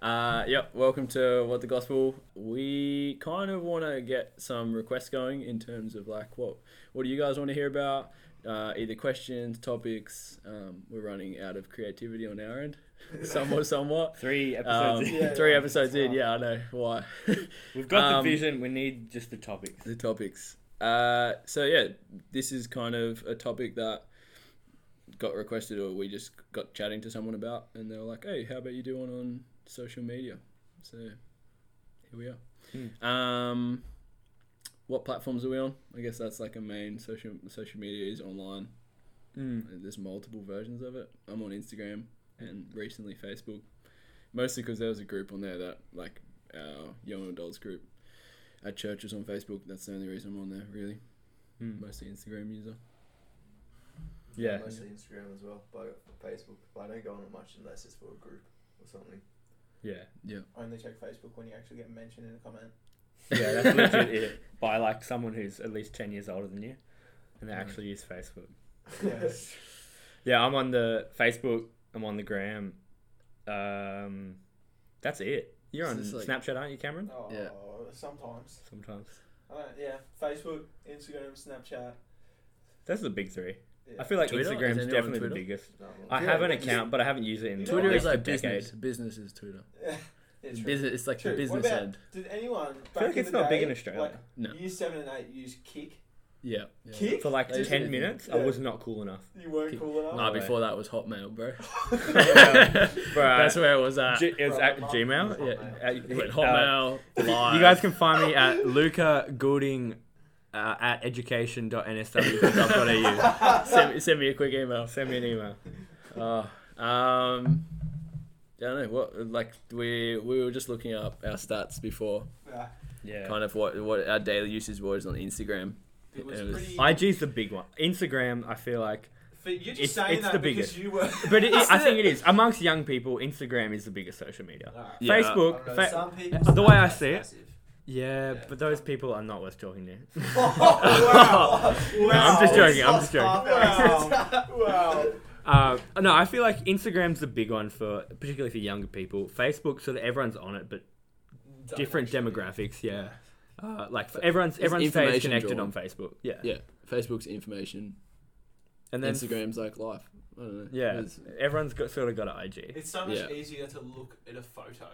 Uh, yep, welcome to What the Gospel. We kind of want to get some requests going in terms of like what what do you guys want to hear about? Uh, either questions, topics. Um, we're running out of creativity on our end, somewhat, somewhat. Three Um, episodes. in. Yeah, three yeah, episodes in, right. yeah, I know why. We've got Um, the vision. We need just the topics. the topics. Uh, so yeah, this is kind of a topic that got requested, or we just got chatting to someone about, and they were like, "Hey, how about you do one on social media?" So here we are. Hmm. Um, what platforms are we on? I guess that's like a main social social media is online. Mm. There's multiple versions of it. I'm on Instagram and recently Facebook, mostly because there was a group on there that like our young adults group at churches on Facebook. That's the only reason I'm on there. Really, Mm. mostly Instagram user. Yeah. Mostly Instagram as well, but Facebook. But I don't go on it much unless it's for a group or something. Yeah. Yeah, Only check Facebook when you actually get mentioned in a comment. Yeah, that's legit it. By like someone who's at least 10 years older than you and they Mm. actually use Facebook. Yes. Yeah, I'm on the Facebook, I'm on the gram. Um, that's it. You're on it's like- Snapchat, aren't you, Cameron? Oh, Yeah. sometimes. Sometimes. Uh, yeah, Facebook, Instagram, Snapchat. That's the big three. Yeah. I feel like Twitter? Is Instagram's anyone on definitely the Twitter? biggest. No, I Yeah, have an but you- account, but I haven't used it in you know Twitter is at like a decade. business. Business is Twitter. Yeah, true. Business, it's like True. the What business about- end. Did anyone back feel like in it's the not big in Australia. Like, No. Year seven and eight use Kik. Yeah. yeah. Kik? For like They used 10 to- minutes, I Yeah. was not cool enough. You weren't Kik. cool enough. Nah, way. before that was Hotmail, bro. Yeah. That's where it was at. G- it was Bro, at my- Gmail. Hotmail. Yeah. You went Uh, Hotmail, live. You guys can find me at Luca Goulding uh, at education.nsw.gov.au. send, me- send me a quick email. Send me an email. Oh, um, I don't know what. Like we we were just looking up our stats before, Yeah. Yeah. kind of what what our daily usage was on Instagram. It was It was- pretty. IG's the big one. Instagram, I feel like, For- you're just It's- saying it's that the because biggest. you were. but it, I think it is amongst young people. Instagram is the biggest social media. Alright. Yeah. Facebook, I don't know, fa- some the way I Snapchat's see it- massive. Yeah, Yeah. but those people are not worth talking to. wow. No, I'm just joking. I'm just joking. Wow. wow. Uh, no, I feel like Instagram's the big one for particularly for younger people. Facebook, so that everyone's on it, but different demographics. Yeah, uh, like But everyone's there's everyone's face information connected drawn. on Facebook. Yeah, Yeah, Facebook's information. and then Instagram's like life. I don't know. Yeah, It's- everyone's got sort of got an IG. It's so much Yeah. easier to look at a photo.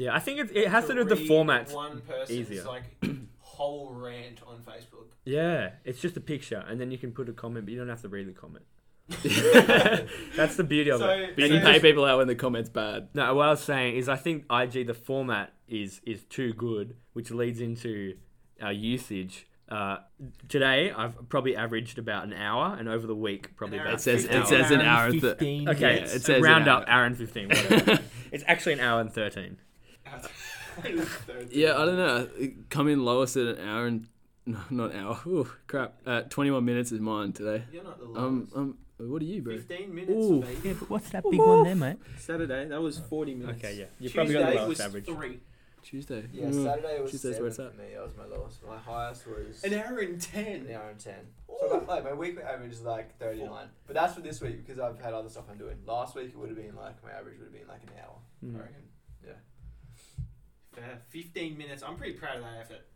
Yeah, I think it, it has to do with the read formats. One person's easier. like whole rant on Facebook. Yeah, it's just a picture, and then you can put a comment, but you don't have to read the comment. That's the beauty of So- it. and you pay people out when the comment's bad. No, what I was saying is I think IG the format is is too good, which leads into our usage. Uh, today I've probably averaged about an hour, and over the week probably An hour about It says Fifteen it says an hour and thir- fifteen. Yeah, Okay, it it's says an round hour. up hour and fifteen. Whatever. it's actually an hour and thirteen. Yeah, I don't know. Come in lowest at an hour and no, not an hour. Ooh, crap. Uh, 21 minutes is mine today. You're not the Um, lowest. um, what are you, bro? 15 minutes, Ooh. baby. Yeah, but what's that big one there, mate? Saturday, that was 40 minutes. Okay, yeah, you Tuesday probably got the lowest was average. three. Tuesday. Yeah, Mm. Saturday was Tuesday's seven where it's for me. That was my lowest. My highest was An hour and 10. an hour and ten. So about, like my weekly average is like thirty nine. But that's for this week because I've had other stuff I'm doing. Last week it would have been like my average would have been like an hour. Mm. I reckon. Fair. 15 minutes. I'm pretty proud of that effort.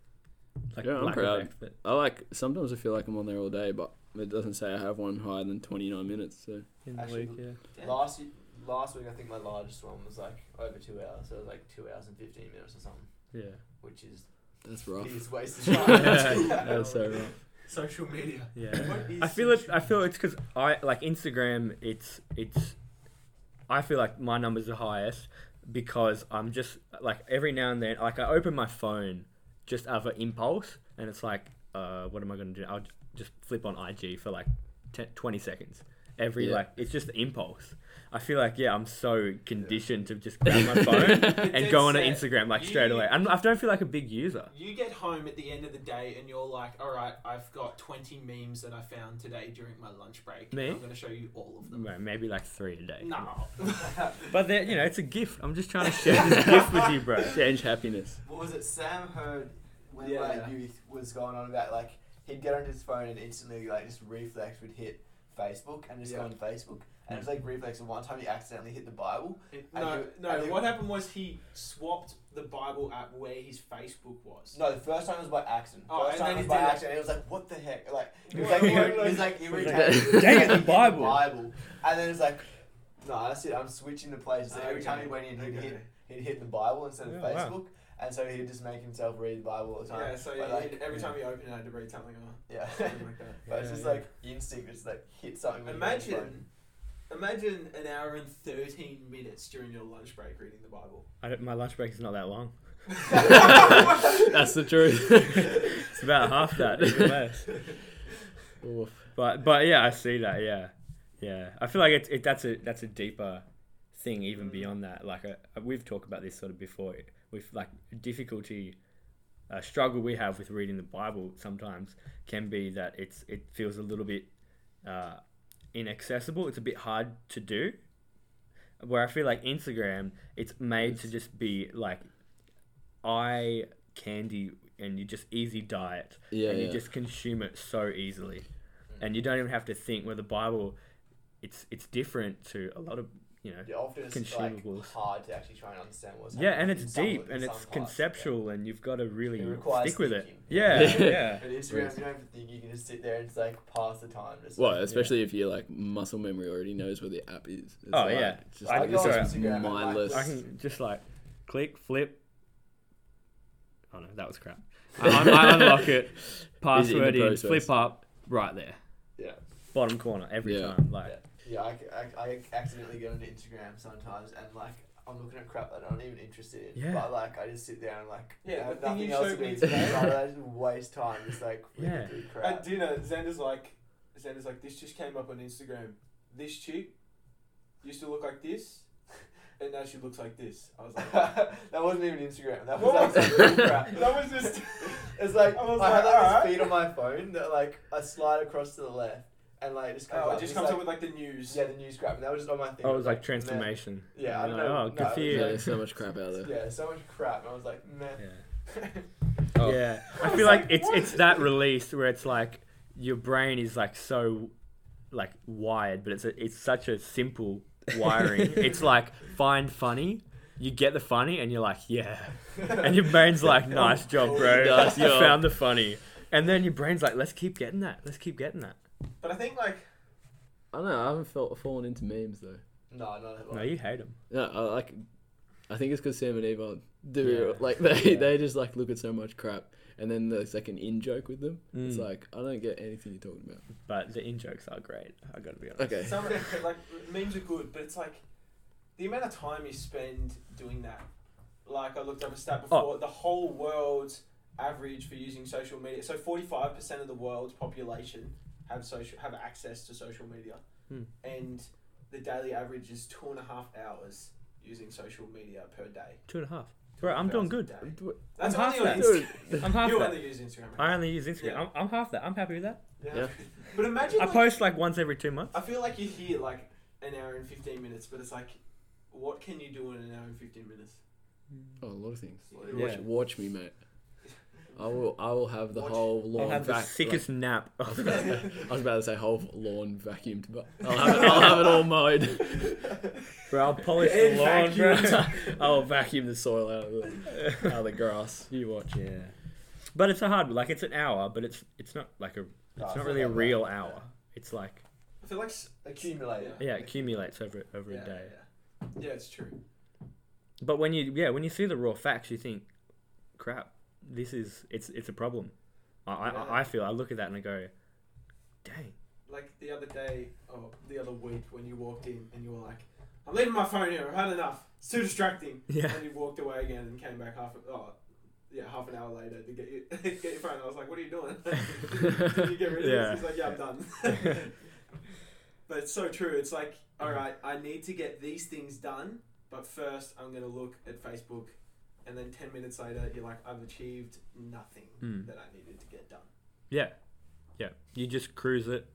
Like Yeah, I'm lack of proud. effort. I like, sometimes I feel like I'm on there all day, but it doesn't say I have one higher than 29 minutes, so. in the Actually, week. Yeah. Yeah. Last last week I think my largest one was like over two hours. So it was like two hours and fifteen minutes or something, Yeah. which is That's rough. biggest waste of time. Yeah, That's so rough. Social media. Yeah. I feel it. I feel it's because I like Instagram. It's it's. I feel like my numbers are highest because I'm just like every now and then, like I open my phone just out of impulse, and it's like, uh, what am I gonna do? I'll just flip on IG for like 10, 20 seconds. Every Yeah. like it's just impulse. I feel like yeah, I'm so conditioned to just grab my phone and go on to. Instagram like straight away. I'm, I don't feel like a big user. You get home at the end of the day and you're like, all right, I've got 20 memes that I found today during my lunch break. Me? I'm going to show you all of them. Well, Maybe like three a day. No. But then you know, it's a gift. I'm just trying to share this gift with you, bro. Change happiness. What was it? Sam heard when Yeah. my youth was going on about like he'd get on his phone and instantly like just reflex would hit Facebook and just Yeah. go on Facebook. and it's hmm. like reflex. And one time he accidentally hit the Bible. It- And no, you- no. and you- what happened was he swapped the Bible app where his Facebook was. No, the first time was by accident. Oh, first and time then was he by did it. accident. It was like, what the heck? Like, it was like, what- it was like like, dang it, the Bible. Bible. And then it's like, no, that's it. I'm switching the places. So every time he went in, he'd okay. hit, he'd hit the Bible instead of Yeah, wow. Facebook. And so he'd just make himself read the Bible all the time. Yeah, so But, like, every yeah. time he opened it, I had to read something or Yeah. something like that. but it's just yeah. like instinct, just like hit something. when you get on the phone. Imagine, imagine an hour and thirteen minutes during your lunch break reading the Bible. I don't, my lunch break is not that long. That's the truth. It's about half that, even less. Oof. But but yeah, I see that. Yeah, yeah. I feel like it's it, that's a that's a deeper thing even beyond that. Like uh we've talked about this sort of before. With like difficulty, uh, struggle we have with reading the Bible sometimes can be that it's it feels a little bit uh, inaccessible. It's a bit hard to do. Where I feel like Instagram, it's made to just be like eye candy and you just easy diet Yeah, and you yeah. just consume it so easily and you don't even have to think where the bible it's it's different to a lot of you know Yeah, often it's Consumables. like hard to actually try and understand what's happening. yeah and it's deep in and some it's parts, conceptual and you've got to really stick with it thinking. yeah Yeah. yeah But Instagram, you don't even think you can just sit there and just like pass the time. Just Well, like, especially if your like muscle memory already knows where the app is. It's Oh, like, yeah. Just I like, go this on is Instagram and, like, mindless. i can just like click flip oh no that was crap i, I unlock it password in process. flip up right there Yeah. bottom corner every Yeah. time like Yeah, I, I, I accidentally go into Instagram sometimes and like I'm looking at crap that I'm not even interested in. Yeah. But like I just sit there and like Yeah, I have nothing else to me do. today- I just waste time just like flicking Yeah. through At crap. dinner, Xander's like, Xander's like, this just came up on Instagram. This chick used to look like this, and now she looks like this. I was like, that wasn't even Instagram. That was What like crap. that was just. It's like I was I have like, like this alright. feed on my phone that like I slide across to the left and like it just comes Oh, up. it just comes like, up with like the news. yeah the news crap and that was just on my thing. oh it was like meh. transformation Yeah, I don't like, know. oh No, good it for was you Yeah, there's so much crap out there. Yeah, so much crap. And I was like, meh. yeah Oh. Yeah, I I feel like like, it's it's that release where it's like your brain is like so like wired, but it's a, it's such a simple wiring. it's like find funny, you get the funny, and you're like yeah, and your brain's like nice job, bro, Nice you found the funny, and then your brain's like let's keep getting that, let's keep getting that. But I think like I don't know. I haven't felt fallen into memes though. No, not at all. No, you hate them. No, I like. I think it's because Sam and Eva do Yeah. like they Yeah. they just like look at so much crap, and then there's like an in joke with them. It's Mm. like I don't get anything you're talking about. But the in jokes are great. I gotta be honest. Okay. some like memes are good, but it's like the amount of time you spend doing that. Like I looked up a stat Oh. before, the whole world's average for using social media. So forty five percent of the world's population have social have access to social media, Hmm. and the daily average is two and a half hours using social media per day. Two and a half. Bro, I'm doing good. That's I'm only half on that. Instagram. I'm half you that. only use Instagram. I only use Instagram. Yeah. I'm, I'm half that. I'm happy with that. yeah. Yeah. But imagine I like, post like once every two months. I feel like you hear like an hour and fifteen minutes, but it's like, what can you do in an hour and fifteen minutes? Oh, a lot of things. Yeah. Watch, watch me, mate. I will. I will have the Watch- whole I'll lawn. have the vac- sickest nap. like- I was about to say whole lawn vacuumed, but I'll have it, I'll have it all mowed. bro, I'll polish And the lawn, bro. I'll vacuum the soil out of the, out of the grass. You watch. yeah, but it's a hard. Like it's an hour, but it's it's not like a. It's No, not not really a real bad, hour. yeah. It's like I feel like s- Accumulated. yeah, it accumulates over over yeah, a day. Yeah. yeah, it's true. But when you yeah when you see the raw facts, you think, crap, this is it's it's a problem. I I, Yeah. I feel I look at that and I go, dang. Like the other day, or the other week, when you walked in and you were like, "I'm leaving my phone here. I've had enough. It's too distracting." Yeah. And you walked away again and came back half. Oh, yeah, half an hour later to get you get your phone. I was like, "What are you doing? Did you get rid of Yeah. this?" He's like, "Yeah, I'm done." but it's so true. It's like, mm-hmm. all right, I need to get these things done, but first I'm gonna look at Facebook, and then ten minutes later, you're like, "I've achieved nothing Hmm. that I needed to get done." Yeah, yeah. You just cruise it.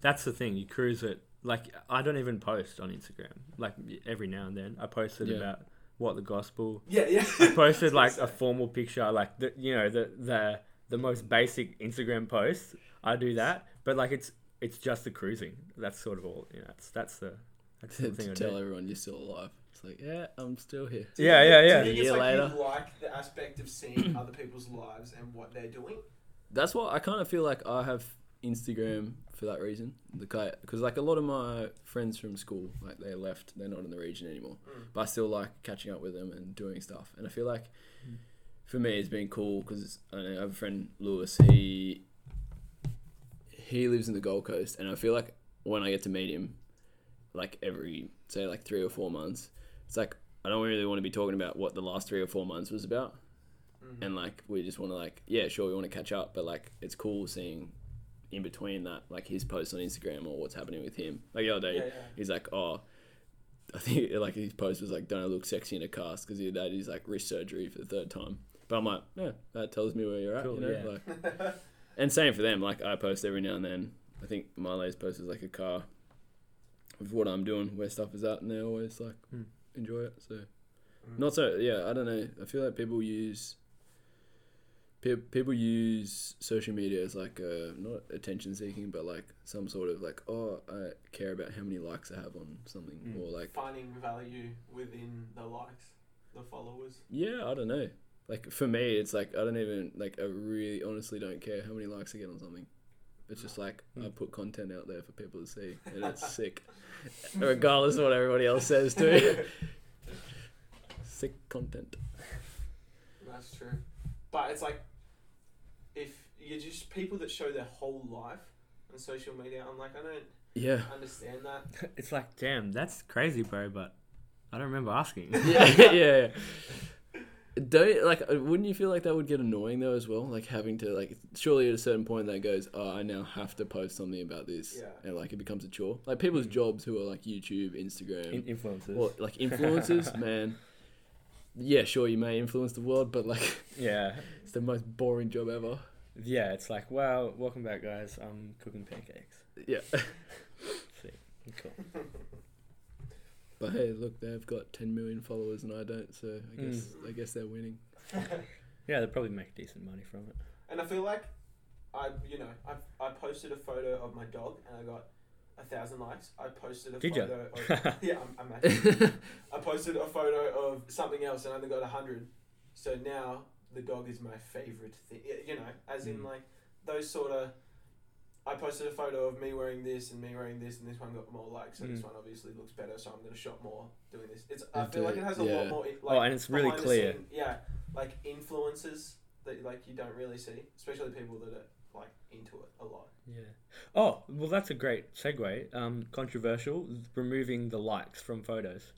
That's the thing. You cruise it. Like I don't even post on Instagram. Like every now and then, I posted Yeah. about what the gospel. Yeah, yeah. I posted like a formal picture, like the you know the the the most basic Instagram post. I do that, but like it's it's just the cruising. That's sort of all. You know, that's that's the that's the to thing I tell do. everyone you're still alive. It's like, yeah, I'm still here. Do you Yeah, yeah, do yeah. you think A it's year like later. you like the aspect of seeing other people's lives and what they're doing? That's what I kind of feel like I have Instagram for that reason. The because like a lot of my friends from school, like they left, they're not in the region anymore. Mm. But I still like catching up with them and doing stuff. And I feel like for me, it's been cool because I, know, I have a friend Lewis. He he lives in the Gold Coast, and I feel like when I get to meet him, like every say like three or four months, it's like I don't really want to be talking about what the last three or four months was about Mhm. and like we just want to like yeah sure we want to catch up but like it's cool seeing in between that like his posts on instagram or what's happening with him like the other day Yeah, yeah. he's like oh i think like his post was like don't i look sexy in a cast because he had his like wrist surgery for the third time but i'm like yeah that tells me where you're at Cool, you know yeah. like and same for them like i post every now and then i think my latest post is like a car of what i'm doing where stuff is at and they're always like Hmm. Enjoy it so Mm. not so yeah i don't know i feel like people use pe- people use social media as like uh, not attention seeking but like some sort of like oh i care about how many likes i have on something Mm. or like Finding value within the likes, the followers. yeah i don't know like for me it's like i don't even like i really honestly don't care how many likes i get on something it's just like i Mm. put content out there for people to see and it's sick regardless of what everybody else says too sick content That's true. But it's like, if you're just people that show their whole life on social media, I'm like, I don't yeah understand that. It's like, damn, that's crazy, bro. But I don't remember asking. yeah, yeah, yeah. Don't like? uh, Wouldn't you feel like that would get annoying though as well? Like having to like surely at a certain point that goes, oh, I now have to post something about this, Yeah. and like it becomes a chore. Like people's Mm. jobs who are like YouTube, Instagram, In- influencers. or like influencers, man. Yeah, sure, you may influence the world, but like yeah, it's the most boring job ever. yeah. It's like, wow, welcome back, guys. I'm cooking pancakes. Yeah, Cool. But hey, look, they've got 10 million followers and I don't, so I Mm. guess I guess they're winning. Yeah, they'll probably make decent money from it. And I feel like I, you know, I, I posted a photo of my dog and I got a thousand likes. I posted a Did ya? photo. Of, yeah, I'm, I'm actually. I posted a photo of something else and I only got a hundred. So now the dog is my favorite thing. y- You know, as in Mm. like those sort of. I posted a photo of me wearing this and me wearing this, and this one got more likes. So this Mm. one obviously looks better. So I'm going to shop more doing this. It's. I feel like it has a yeah. lot more. Like, oh, and it's really clear. scene- yeah, like influences that like you don't really see, especially people that are like into it a lot. Yeah. Oh, well, that's a great segue. Um, controversial, removing the likes from photos.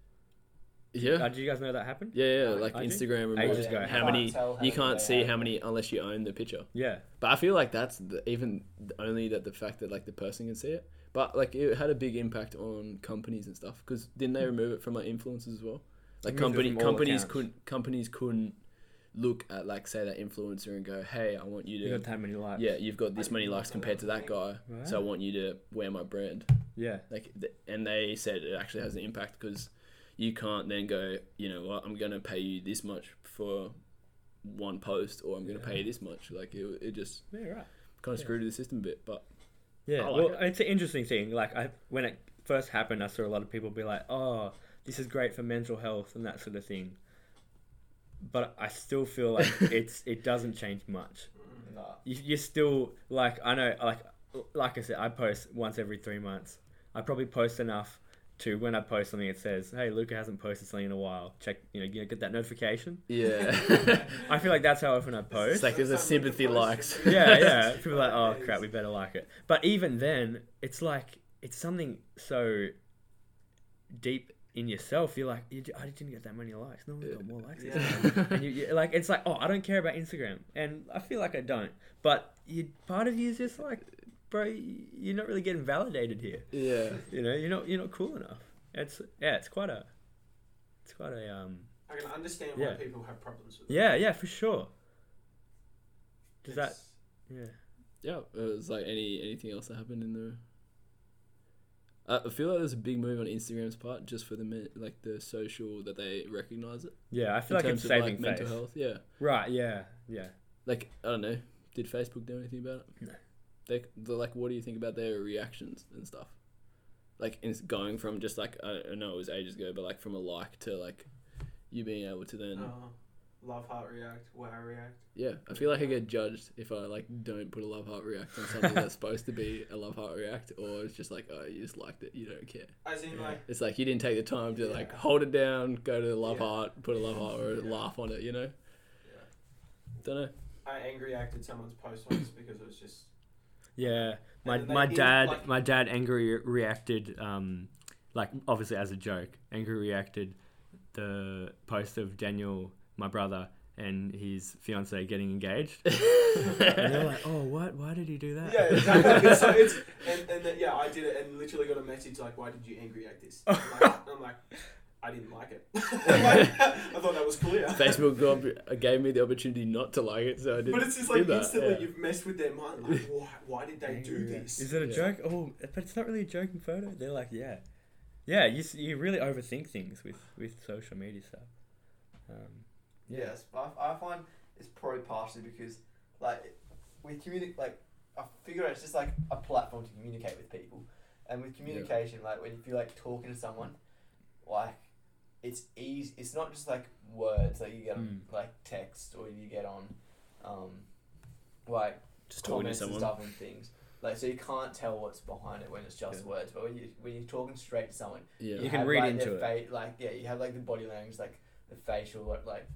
Yeah, Uh, did you guys know that happened? yeah, yeah. Like I do. Instagram Ages removes ago. how You many. tell how You many can't they see have. how many unless you own the picture. Yeah. But I feel like that's the, even only that the fact that like the person can see it. But like it had a big impact on companies and stuff because didn't they remove it from like influencers as well? Like Removed it company from all companies accounts. couldn't companies couldn't look at like say that influencer and go, hey, I want you to You got that many likes. yeah, you've got this I many likes compared to that thing. guy, so I Right. want you to wear my brand. Yeah. Like, th- and they said it actually has an impact because you can't then go, you know what, I'm gonna pay you this much for one post, or I'm gonna Yeah. pay you this much. Like it, it just Yeah, right. kind of Yeah. screwed with the system a bit. But Yeah, I like well, it's an interesting thing. Like I, when it first happened, I saw a lot of people be like, "Oh, this is great for mental health and that sort of thing." But I still feel like it's it doesn't change much. Nah. You, you're still like I know like like I said, I post once every three months. I probably post enough to when I post something, it says, "Hey, Luca hasn't posted something in a while. Check, you know, you get that notification." yeah, I feel like that's how often I post. it's like there's a Sounds like a sympathy likes. yeah, yeah. People are like, oh crap, we better like it. But even then, it's like it's something so deep in yourself. You're like, "I didn't get that many likes. No one got more likes. Yeah. and you, you like, it's like, oh, I don't care about Instagram, and I feel like I don't. But you, part of you is just like, bro, you're not really getting validated here. yeah, You know, you're not, you're not cool enough. It's yeah, it's quite a, it's quite a um, I can understand Yeah. why people have problems with it. yeah, yeah, for sure. Does that, yeah. yeah. It was like any anything else that happened in the. I I feel like there's a big move on Instagram's part just for the like the social that they recognize it Yeah, I feel in like it's terms of like mental face. health. Yeah, Right, yeah, yeah. like I don't know. Did Facebook do anything about it? They the like what do you think about their reactions and stuff? Like it's going from just like I, I know it was ages ago, but like from a like to like you being able to then Oh, love, heart, react, wow, react. yeah. I feel like I get judged if I like don't put a love heart react on something that's supposed to be a love heart react, or it's just like oh you just liked it, you don't care. As in, Yeah. like, It's like you didn't take the time to like hold it down, go to the love Yeah. heart, put a love heart, or Yeah. laugh on it. You know, yeah. don't know. I angry acted someone's post once because it was just. Yeah, my my dad like- my dad angry reacted um like obviously as a joke. Angry reacted the post of Daniel, my brother, and his fiance getting engaged. and they're like, "Oh, what? Why did he do that?" Yeah, exactly. so it's and, and then, yeah, I did it and literally got a message like, "Why did you angry react this?" Like, I'm like I didn't like it. Like, I thought that was clear. Facebook got, gave me the opportunity not to like it, so I didn't. But it's just like instantly yeah. you've messed with their mind. Like, why, why did they do this? Is it a Yeah. joke? Oh, but it's not really a joking photo. They're like, yeah, yeah. You you really overthink things with with social media stuff. Um, yeah. Yes, I, I find it's probably partially because, like, we communicate. Like, I figure it's just like a platform to communicate with people, and with communication, like when if you're like talking to someone, like, it's easy. It's not just like words that you get on Mm. like text or you get on, um, like just talking to comments and someone. stuff and things. Like, so you can't tell what's behind it when it's just Yeah. words. But when you when you're talking straight to someone, Yeah, You can have, read like, into their it. Fa- like yeah, you have like the body language, like the facial, like like,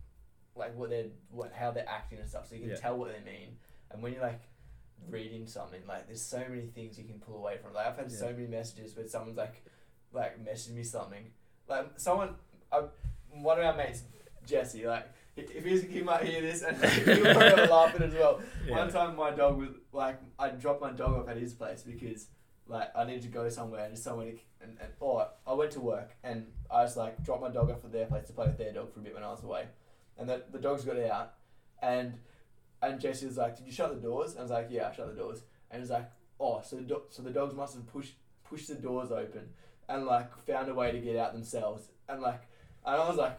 like what they're what how they're acting and stuff, so you can Yeah. tell what they mean. And when you're like reading something, like there's so many things you can pull away from. Like I've had so many messages where someone's like, like messaged me something, like someone, I, one of our mates, Jesse, like. If he's, he might hear this and he'll probably laugh at it as well. One time my dog was like, I dropped my dog off at his place because like I needed to go somewhere and to, and, and or I went to work and I was like dropped my dog off at their place to play with their dog for a bit when I was away, and the the dogs got out, and and Jesse was like, did you shut the doors? And I was like, yeah, I shut the doors, and he was like, oh, so the do- so the dogs must have pushed pushed the doors open and like found a way to get out themselves, and like and I was like,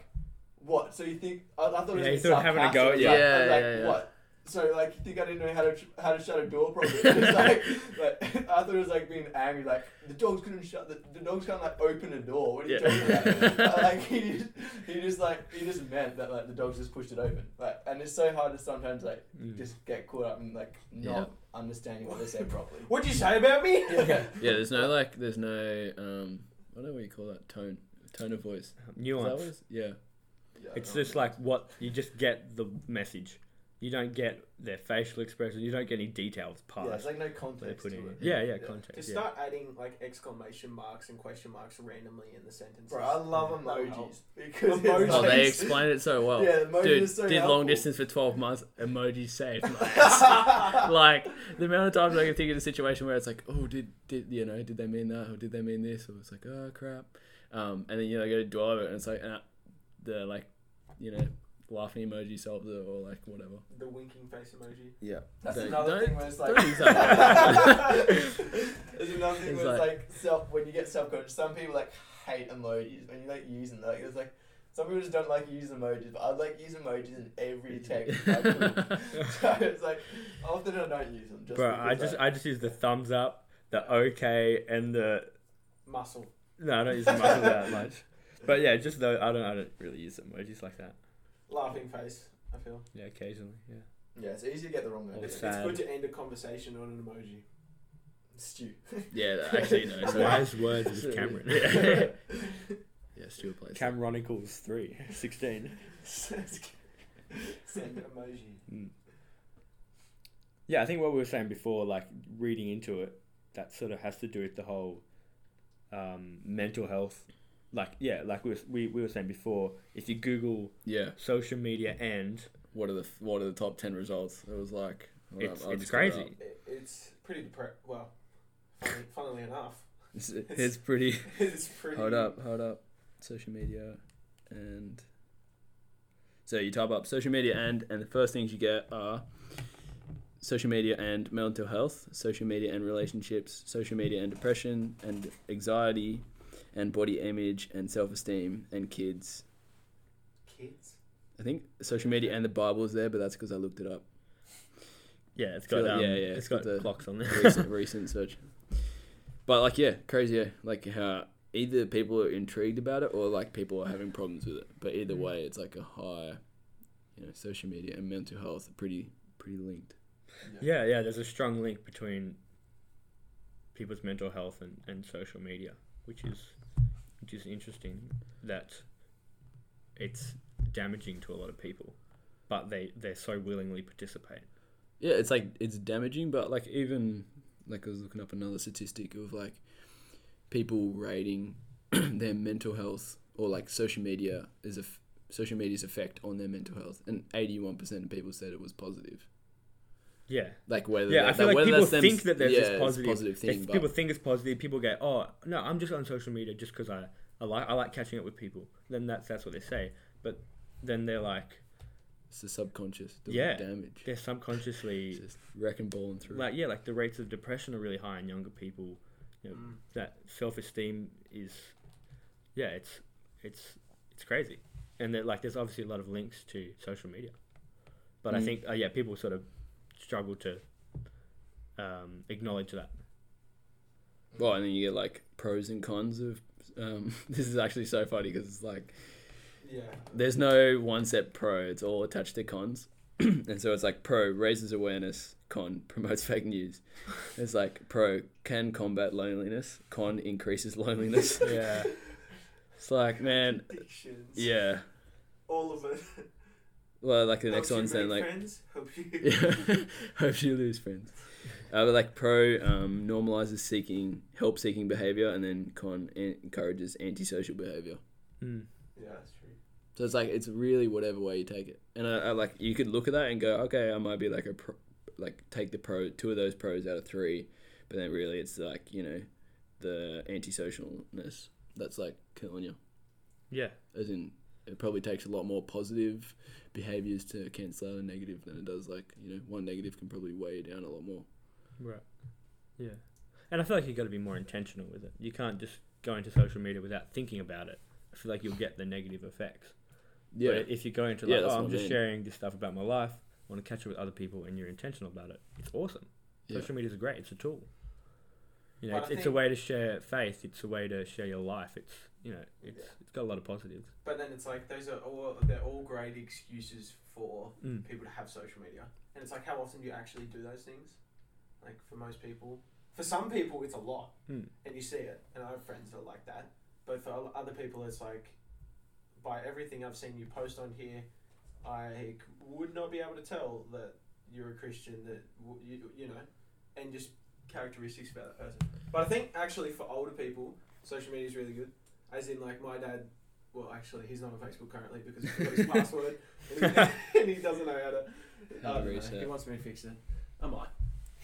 what? So you think I, I thought it was Yeah, you thought having a go sarcastic. at you. like- I Yeah, like, yeah, yeah. what? So like you think I didn't know how to how to shut a door properly? It's like, like I thought it was like being angry. Like the dogs couldn't shut the, the dogs can't like open a door. What are you Yeah. talking about? Uh, like he just he just like he just meant that like the dogs just pushed it open. Like and it's so hard to sometimes like Mm. just get caught up in like not understanding what they said properly. What'd you say about me? Yeah. yeah. There's no like, there's no um, I don't know what you call that tone, tone of voice. Uh-huh. Is that what nuance. it's- yeah. Yeah, It's just like what you just get the message. You don't get their facial expressions. You don't get any details yeah, past it's like no what context to in. it. Yeah, yeah, Yeah. To context. Yeah. start adding like exclamation marks and question marks randomly in the sentences. Bro, I love That emojis because Emojis. Oh, they explained it so well. Yeah, the Dude, so did long distance for 12 months, emoji saved my ass. like, the amount of times I can think of a situation where it's like, oh, did, did you know, did they mean that? Or did they mean this? Or it's like, oh, crap. Um, and then, you know, I go to dwell over it, and it's like, uh, the, like, you know, laughing emoji solves it, or like, whatever. The winking face emoji. Yeah. That's Don't- another don't- thing where it's like. don't use that. There's another thing It's where it's like- like self when you get self conscious. Some people like hate emojis when you like using them. Like it's like some people just don't like using emojis, but I like use emojis in every text. I so it's like often I don't use them. Just Bro, I just like, I just use the thumbs up, the okay, and the Muscle. No, I don't use the muscle that much. But yeah, just though I don't I don't really use emojis like that. Laughing face, I feel. Yeah, occasionally. Yeah. yeah, it's easy to get the wrong Or idea. sad. It's good to end a conversation on an emoji. Stew. yeah, actually, no. sorry. Wise words of Cameron. Yeah. yeah, Stuart plays. Cameron equals three. 16. Send emoji. Mm. Yeah, I think what we were saying before, like reading into it, that sort of has to do with the whole um, mental health. Like, yeah, like we, was, we, we were saying before, if you Google Yeah. social media and What are the What are the top ten results? It was like. hold It's- up, I'll it's just get it crazy. It, it's pretty depre- Well, funny, funnily enough, It's, it's pretty. it's pretty. Hold up, hold up. Social media and. So you type up social media and, and the first things you get are social media and mental health, social media and relationships, social media and depression and anxiety, and body image and self esteem and kids. Kids. I think social media and the Bible is there, but that's because I looked it up. Yeah, it's Feel got like- um, yeah, yeah, it's it's got got the clocks on there. recent recent search. But like yeah, crazy yeah. Like how either people are intrigued about it or like people are having problems with it. But either Mm. way, it's like a high, you know, social media and mental health are pretty pretty linked. Yeah, yeah. There's a strong link between people's mental health and, and social media, which is which is interesting. That it's damaging to a lot of people, but they they so willingly participate. Yeah, it's like it's damaging, but like even like I was looking up another statistic of like people rating their mental health or like social media is a social media's effect on their mental health, and eighty one percent of people said it was positive. Yeah, Like whether yeah. I feel like people them- think that there's yeah, this it's a positive. positive they- thing, but people think it's positive. People go, "Oh no, I'm just on social media just because I, I like I like catching up with people." Then that's that's what they say. But then they're like, it's the subconscious doing Yeah. damage. they're subconsciously It's just wrecking balling through. like yeah, like the rates of depression are really high in younger people. You know, Mm. that self esteem is, yeah, it's it's it's crazy, and that like there's obviously a lot of links to social media, but I Mm. think uh, yeah, people sort of struggle to um, acknowledge that. Well, and then you get like pros and cons of. Um, this is actually so funny because it's like Yeah. there's no one set pro. It's all attached to cons, and so it's like pro raises awareness, con promotes fake news. It's like pro can combat loneliness, con increases loneliness. Yeah, it's like man, Addictions. yeah. All of it. Well, like the next Helps you one's then like friends. Hope you. yeah, hope you lose friends. Uh, but like pro um, normalizes seeking help seeking behavior, and then con an- encourages antisocial behavior. mm. Yeah, that's true. So it's like it's really whatever way you take it, and I, I like you could look at that and go, okay, I might be like a pro, like take the pro two of those pros out of three, but then really it's like you know the antisocialness that's like killing you. yeah, As in, it probably takes a lot more positive behaviors to cancel out a negative than it does like you know one negative can probably weigh you down a lot more. right, yeah. And I feel like you've got to be more intentional with it. You can't just go into social media without thinking about it. I feel like you'll get the negative effects. Yeah, But if you go into Yeah, like, that's oh, I'm I just mean. sharing this stuff about my life, I want to catch up with other people, and you're intentional about it, it's awesome. Yeah. Social media is great. It's a tool. You know, But it's, it's a way to share faith. It's a way to share your life. It's you know, it's Yeah. it's got a lot of positives. But then it's like those are all they're all great excuses for Mm. people to have social media. And it's like how often do you actually do those things? Like for most people, for some people it's a lot, Mm. and you see it. And I have friends that are like that. But for other people, it's like by everything I've seen you post on here, I would not be able to tell that you're a Christian. That you you know, and just characteristics about that person. But I think actually for older people, social media is really good. As in, like my dad. Well, actually, he's not on Facebook currently because he forgot his password, and he, and he doesn't know how to. Know. He wants me to fix it. I might.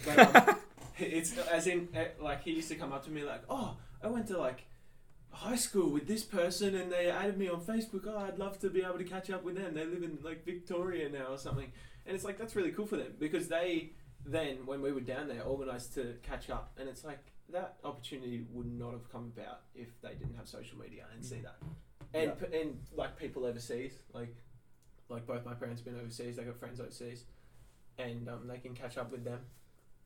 But, um, it's as in eh, like he used to come up to me like, "Oh, I went to like high school with this person and they added me on Facebook. Oh, I'd love to be able to catch up with them. They live in like Victoria now or something." And it's like that's really cool for them because they then when we were down there organised to catch up, and it's like that opportunity would not have come about if they didn't have social media and see that. And p and like people overseas, like like both my parents have been overseas. They got friends overseas, and um, they can catch up with them.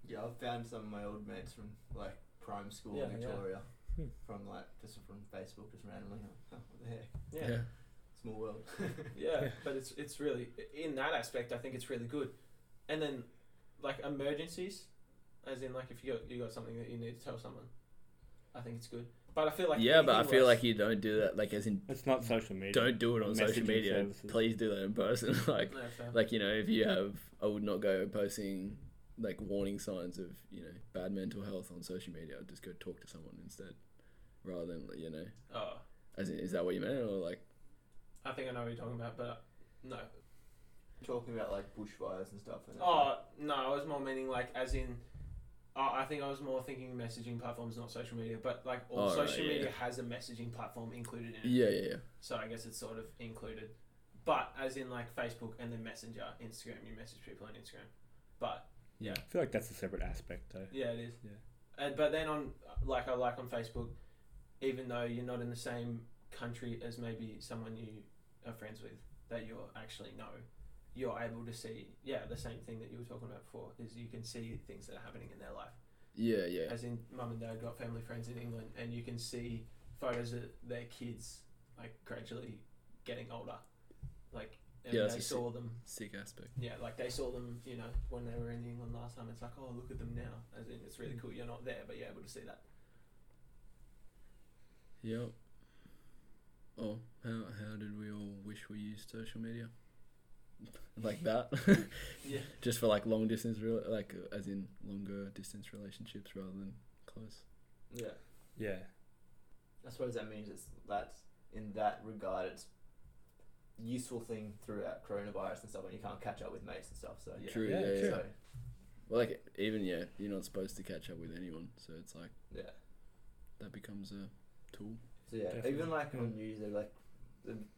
Yeah, I've found some of my old mates from like prime school in Yeah, yeah. Victoria Hmm. from like just from Facebook, just randomly. Oh, what the heck? Yeah. yeah. Small world. Yeah, Yeah. but it's it's really in that aspect. I think it's really good, and then like emergencies, as in like if you got you got something that you need to tell someone, I think it's good. But I feel like yeah, but I feel less- like you don't do that. Like as in, It's not social media. don't do it on social Messaging media. services. Please do that in person. like No, fair. like you know if you have i would not go posting like warning signs of you know bad mental health on social media i'd just go talk to someone instead rather than like, you know oh, as in, is that what you meant or like I think I know what you're talking about, but no. Talking about like bushfires and stuff. And Oh no, I was more meaning like as in. Uh, I think I was more thinking messaging platforms, not social media. But like all Oh, right, social yeah. media has a messaging platform included in it. yeah yeah yeah So I guess it's sort of included. But as in like Facebook and then Messenger, Instagram, you message people on Instagram. But yeah, I feel like that's a separate aspect though. yeah, it is. Yeah. And but then on like I like on Facebook, even though you're not in the same country as maybe someone you are friends with that you actually know, you're able to see yeah the same thing that you were talking about before is you can see things that are happening in their life. Yeah, yeah, As in, mum and dad got family friends in England, and you can see photos of their kids like gradually getting older, like and Yeah, they saw them sick aspect. yeah, like they saw them, you know, when they were in England last time. It's like, oh, look at them now. As in, it's really mm. cool. You're not there, but you're able to see that. Yep. Oh, how how did we all wish we used social media? like that, Yeah. just for like long distance, real like as in longer distance relationships rather than close. Yeah. Yeah. I suppose that means it's that in that regard it's useful thing throughout coronavirus and stuff when you can't catch up with mates and stuff. So Yeah. True. Yeah, Yeah, yeah. true. So Well, like even yeah, you're not supposed to catch up with anyone, so it's like yeah. that becomes a tool. So yeah, Definitely. even like on news, they're like,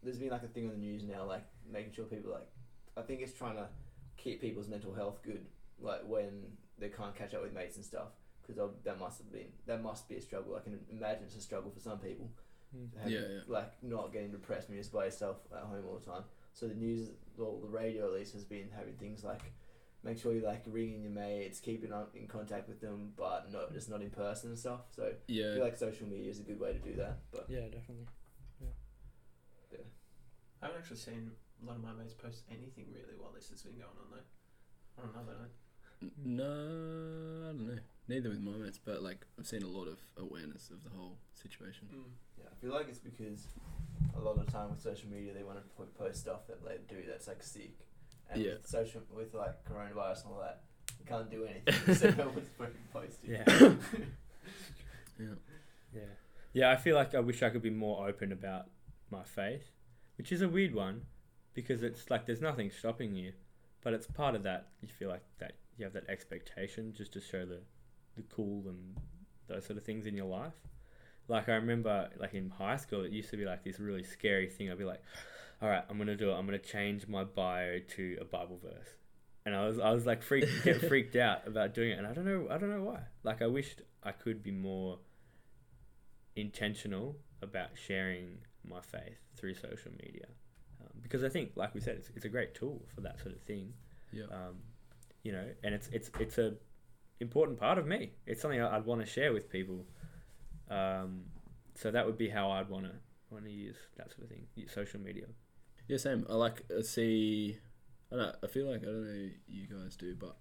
there's been like a thing on the news now, like making sure people like, I think it's trying to keep people's mental health good, like when they can't catch up with mates and stuff, because that must have been that must be a struggle. I can imagine it's a struggle for some people. Mm. having, Yeah, yeah. Like not getting depressed when you're just by yourself at home all the time. So the news, or the radio at least, has been having things like. Make sure you like ringing your mates, keeping up in contact with them, but not just not in person and stuff. So yeah, I Yeah, feel like social media is a good way to do that. But Yeah, definitely. Yeah. yeah. I haven't actually seen a lot of my mates post anything really while this has been going on though. I don't know that. N- no, I don't know. Neither with my mates, but like I've seen a lot of awareness of the whole situation. Mm. Yeah, I feel like it's because a lot of the time with social media they want to po- post stuff that they do that's like sick, and Yeah. with social with like coronavirus and all that, you can't do anything. so no one's fucking posting. Yeah. Yeah, Yeah. Yeah, I feel like I wish I could be more open about my faith, which is a weird one because it's like there's nothing stopping you, but it's part of that you feel like that you have that expectation just to show the the cool and those sort of things in your life. Like I remember like in high school it used to be like this really scary thing. I'd be like, All right, I'm gonna do it. I'm gonna change my bio to a Bible verse. And I was I was like freaked get freaked out about doing it and I don't know I don't know why. Like I wished I could be more intentional about sharing my faith through social media because I think, like we said, it's, it's a great tool for that sort of thing. yeah, Um, you know, and it's it's it's a important part of me. It's something I- I'd want to share with people. Um, so that would be how I'd want to want to use that sort of thing, social media. yeah. Same. I like uh, see. I don't know. I feel like I don't know you guys do, but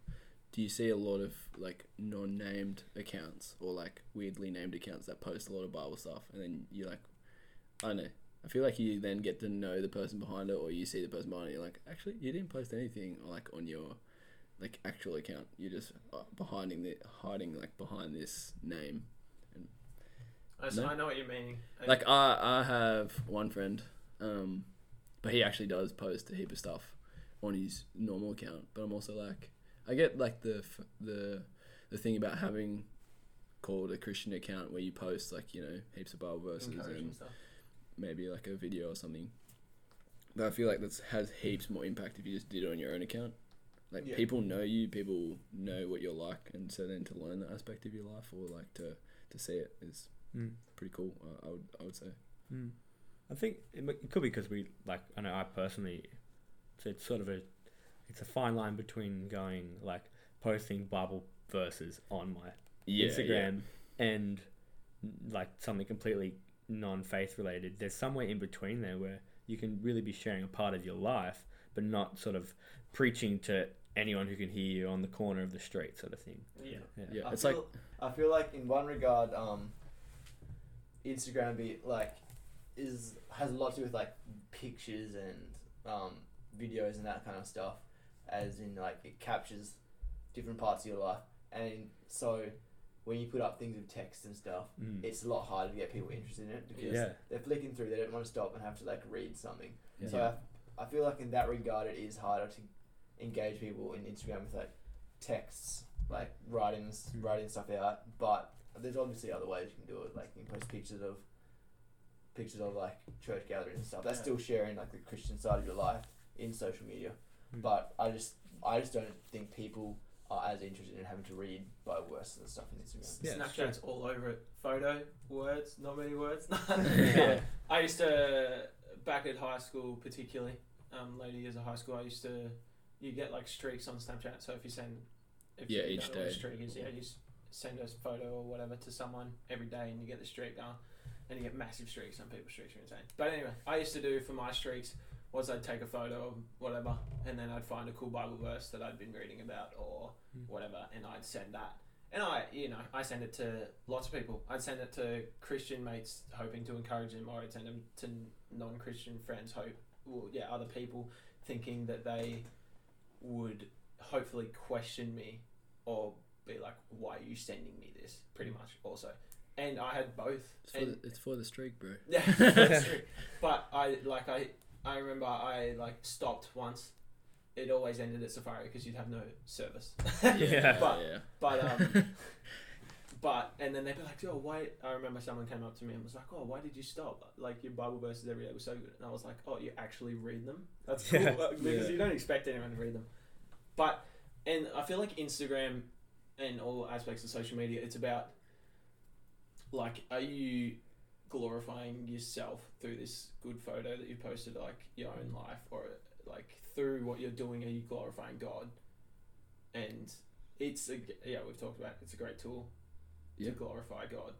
do you see a lot of like non-named accounts or like weirdly named accounts that post a lot of Bible stuff, and then you like, I don't know. I feel like you then get to know the person behind it, or you see the person behind it. You're like, actually, you didn't post anything like on your like actual account. You're just uh, behind the hiding like behind this name. I, No. I know what you're meaning. I- Like I, I have one friend, um, but he actually does post a heap of stuff on his normal account. But I'm also like, I get like the the the thing about having called a Christian account where you post like you know heaps of Bible verses and stuff. Maybe like a video or something. But I feel like that has heaps more impact if you just did it on your own account. Like Yeah. people know you, people know what you're like, and so then to learn that aspect of your life or like to to see it is Mm. pretty cool. I, I would I would say. Mm. I think it, it could be because we like I know I personally, it's, it's sort of a, it's a fine line between going like posting Bible verses on my Yeah, Instagram and mm, like something completely non-faith related. There's somewhere in between there where you can really be sharing a part of your life, but not sort of preaching to anyone who can hear you on the corner of the street, sort of thing. Yeah. Yeah, yeah. I It's feel, like I feel like in one regard, um, Instagram be like is has a lot to do with like pictures and um, videos and that kind of stuff, as in like it captures different parts of your life, and so when you put up things with text and stuff, Mm. it's a lot harder to get people interested in it because Yeah. they're flicking through, they don't want to stop and have to like read something. Yeah. So I, I feel like in that regard, it is harder to engage people in Instagram with like texts, like writing Mm. writing stuff out. But there's obviously other ways you can do it. Like you can post pictures of pictures of like church gatherings and stuff. That's Yeah. still sharing like the Christian side of your life in social media. Mm. But I just I just don't think people are as interested in having to read Bible verses and stuff in Instagram. Yeah, it's Snapchat's all over it. Photo, words, not many words. Yeah. I used to back at high school particularly. um, later years of high school, I used to you get like streaks on Snapchat. So if you send, if Yeah, you each don't know what a day. streak is, yeah, you send a photo or whatever to someone every day, and you get the streak going, and you get massive streaks. Some people's streaks are insane. But anyway, I used to do for my streaks was I'd take a photo of whatever, and then I'd find a cool Bible verse that I'd been reading about or Mm. whatever, and I'd send that. And I, you know, I send it to lots of people. I'd send it to Christian mates hoping to encourage them, or I'd send them to non-Christian friends, hope, well, yeah, other people thinking that they would hopefully question me or be like, "Why are you sending me this?" Pretty much, also. And I had both. It's for, the, it's for the streak, bro. yeah, true. But I like I I remember I like stopped once. It always ended at Safari because you'd have no service. Yeah. But- yeah. But um, but and then they'd be like, "Oh, why?" I remember someone came up to me and was like, "Oh, why did you stop? Like your Bible verses every day were so good." And I was like, "Oh, you actually read them? That's cool Yeah. because Yeah. you don't expect anyone to read them." But and I feel like Instagram and all aspects of social media, it's about like, are you glorifying yourself through this good photo that you posted, like your own life, or like through what you're doing, are you glorifying God? And it's a yeah, we've talked about it, it's a great tool Yeah. to glorify God,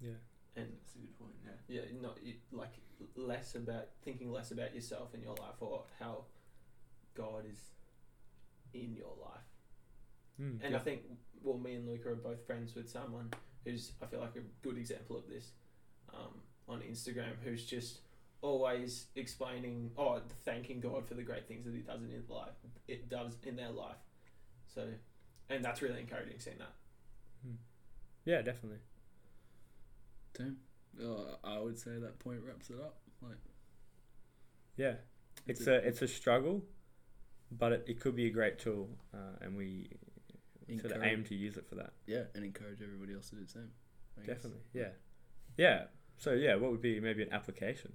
Yeah. and That's a good point. Yeah. yeah, not like less about thinking less about yourself in your life or how God is in your life. Mm, And yeah. I think, well, me and Luca are both friends with someone who's, I feel like, a good example of this um, on Instagram, who's just always explaining, oh, thanking God for the great things that He does in his life. It does in their life. So, and that's really encouraging seeing that. yeah, definitely. Damn. Oh, I would say that point wraps it up. Like, Yeah, it's a it's a struggle, but it, it could be a great tool, uh, and we sort of Encourage- aim to use it for that. yeah, and encourage everybody else to do the same. I guess. Definitely, yeah, yeah. So yeah, what would be maybe an application?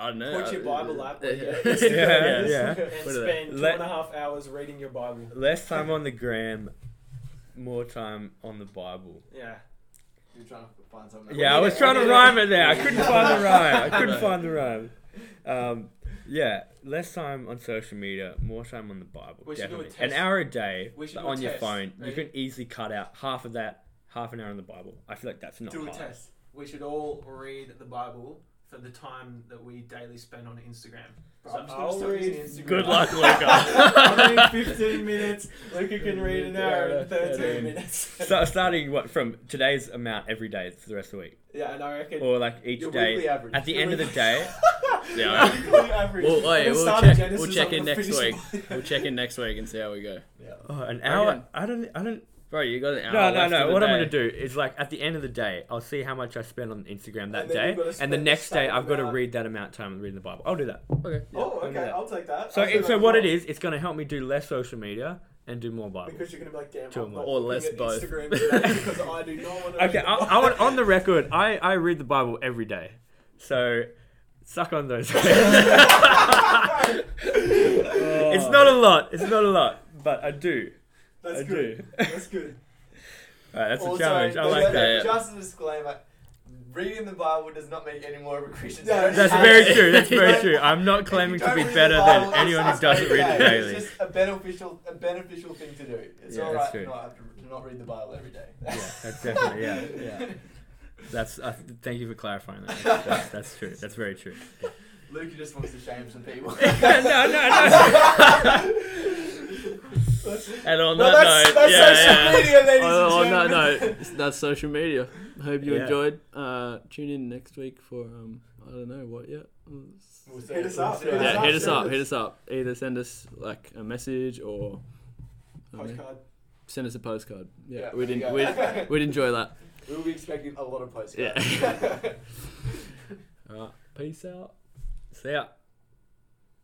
I don't know. Put your Bible app where your yeah, yeah. and spend two Let- and a half hours reading your Bible. Less time on the gram, more time on the Bible. Yeah. You're trying to find something. Yeah, I was trying to rhyme it there. I couldn't find the rhyme. I couldn't find the rhyme. Um, yeah, less time on social media, more time on the Bible. We should do a definitely. An hour a day We a on your test. phone. You can easily cut out half of that, half an hour in the Bible. I feel like that's not Do a hard. test. We should all read the Bible for the time that we daily spend on Instagram. So I'm just gonna I'll start read- using Instagram. Good luck, Luca. I'm reading 15 minutes. Luca can read an hour and Yeah, 13 yeah. minutes. Start, starting what from today's amount every day for the rest of the week, yeah, and I reckon or like each Your day. average. At the Your end of the weekly- day, Yeah. weekly average. Well, wait, We'll we'll start check- Genesis, we'll check I'm in gonna next finish week. it. we'll check in next week and see how we go. Yeah. oh, an Reckon. hour. I don't. I don't. Bro, you got an hour. No, no, left no. the What I'm gonna do is like at the end of the day, I'll see how much I spend on Instagram that And then day, you've gotta and the spend next the day same I've got to amount. read that amount of time reading the Bible. I'll do that. Okay. Oh, I'll do okay, that. I'll take that. So, I'll do it, that so as what it well. is, it's going to help me do less social media and do more Bible. Because you're gonna be like, damn, Two I'm not Or looking less at both. Instagram today because I do not want to. Okay, I, I want on the record. I, I read the Bible every day, so suck on those. it's not a lot. It's not a lot, but I do. That's I good. do. That's good. Alright, that's Also, a challenge. I like that. Yeah. Just a disclaimer: reading the Bible does not make you any more of a Christian. No, That's very true. That's very true. I'm not claiming to be better Bible, than anyone who doesn't read it daily. It's just a beneficial, a beneficial thing to do. It's Yeah, all that's true. to not to, to not read the Bible every day. Yeah, that's definitely yeah, yeah. That's. Uh, thank you for clarifying that. That's, that's, that's true. That's very true. Luke just wants to shame some people. no, no, no. And on Well, that that's, note, that's yeah, social yeah. media, ladies on, and on that note, that's social media. I hope you Yeah. enjoyed. Uh, tune in next week for um, I don't know what yet. We'll. Hit us up, see. Yeah, hit us up. Hit us up. Either send us like a message or I know, Postcard. send us a postcard. Yeah, Yeah, we'd, there you en- we'd, we'd enjoy that. We'll be expecting a lot of posts. Yeah. All right, peace out. Ya.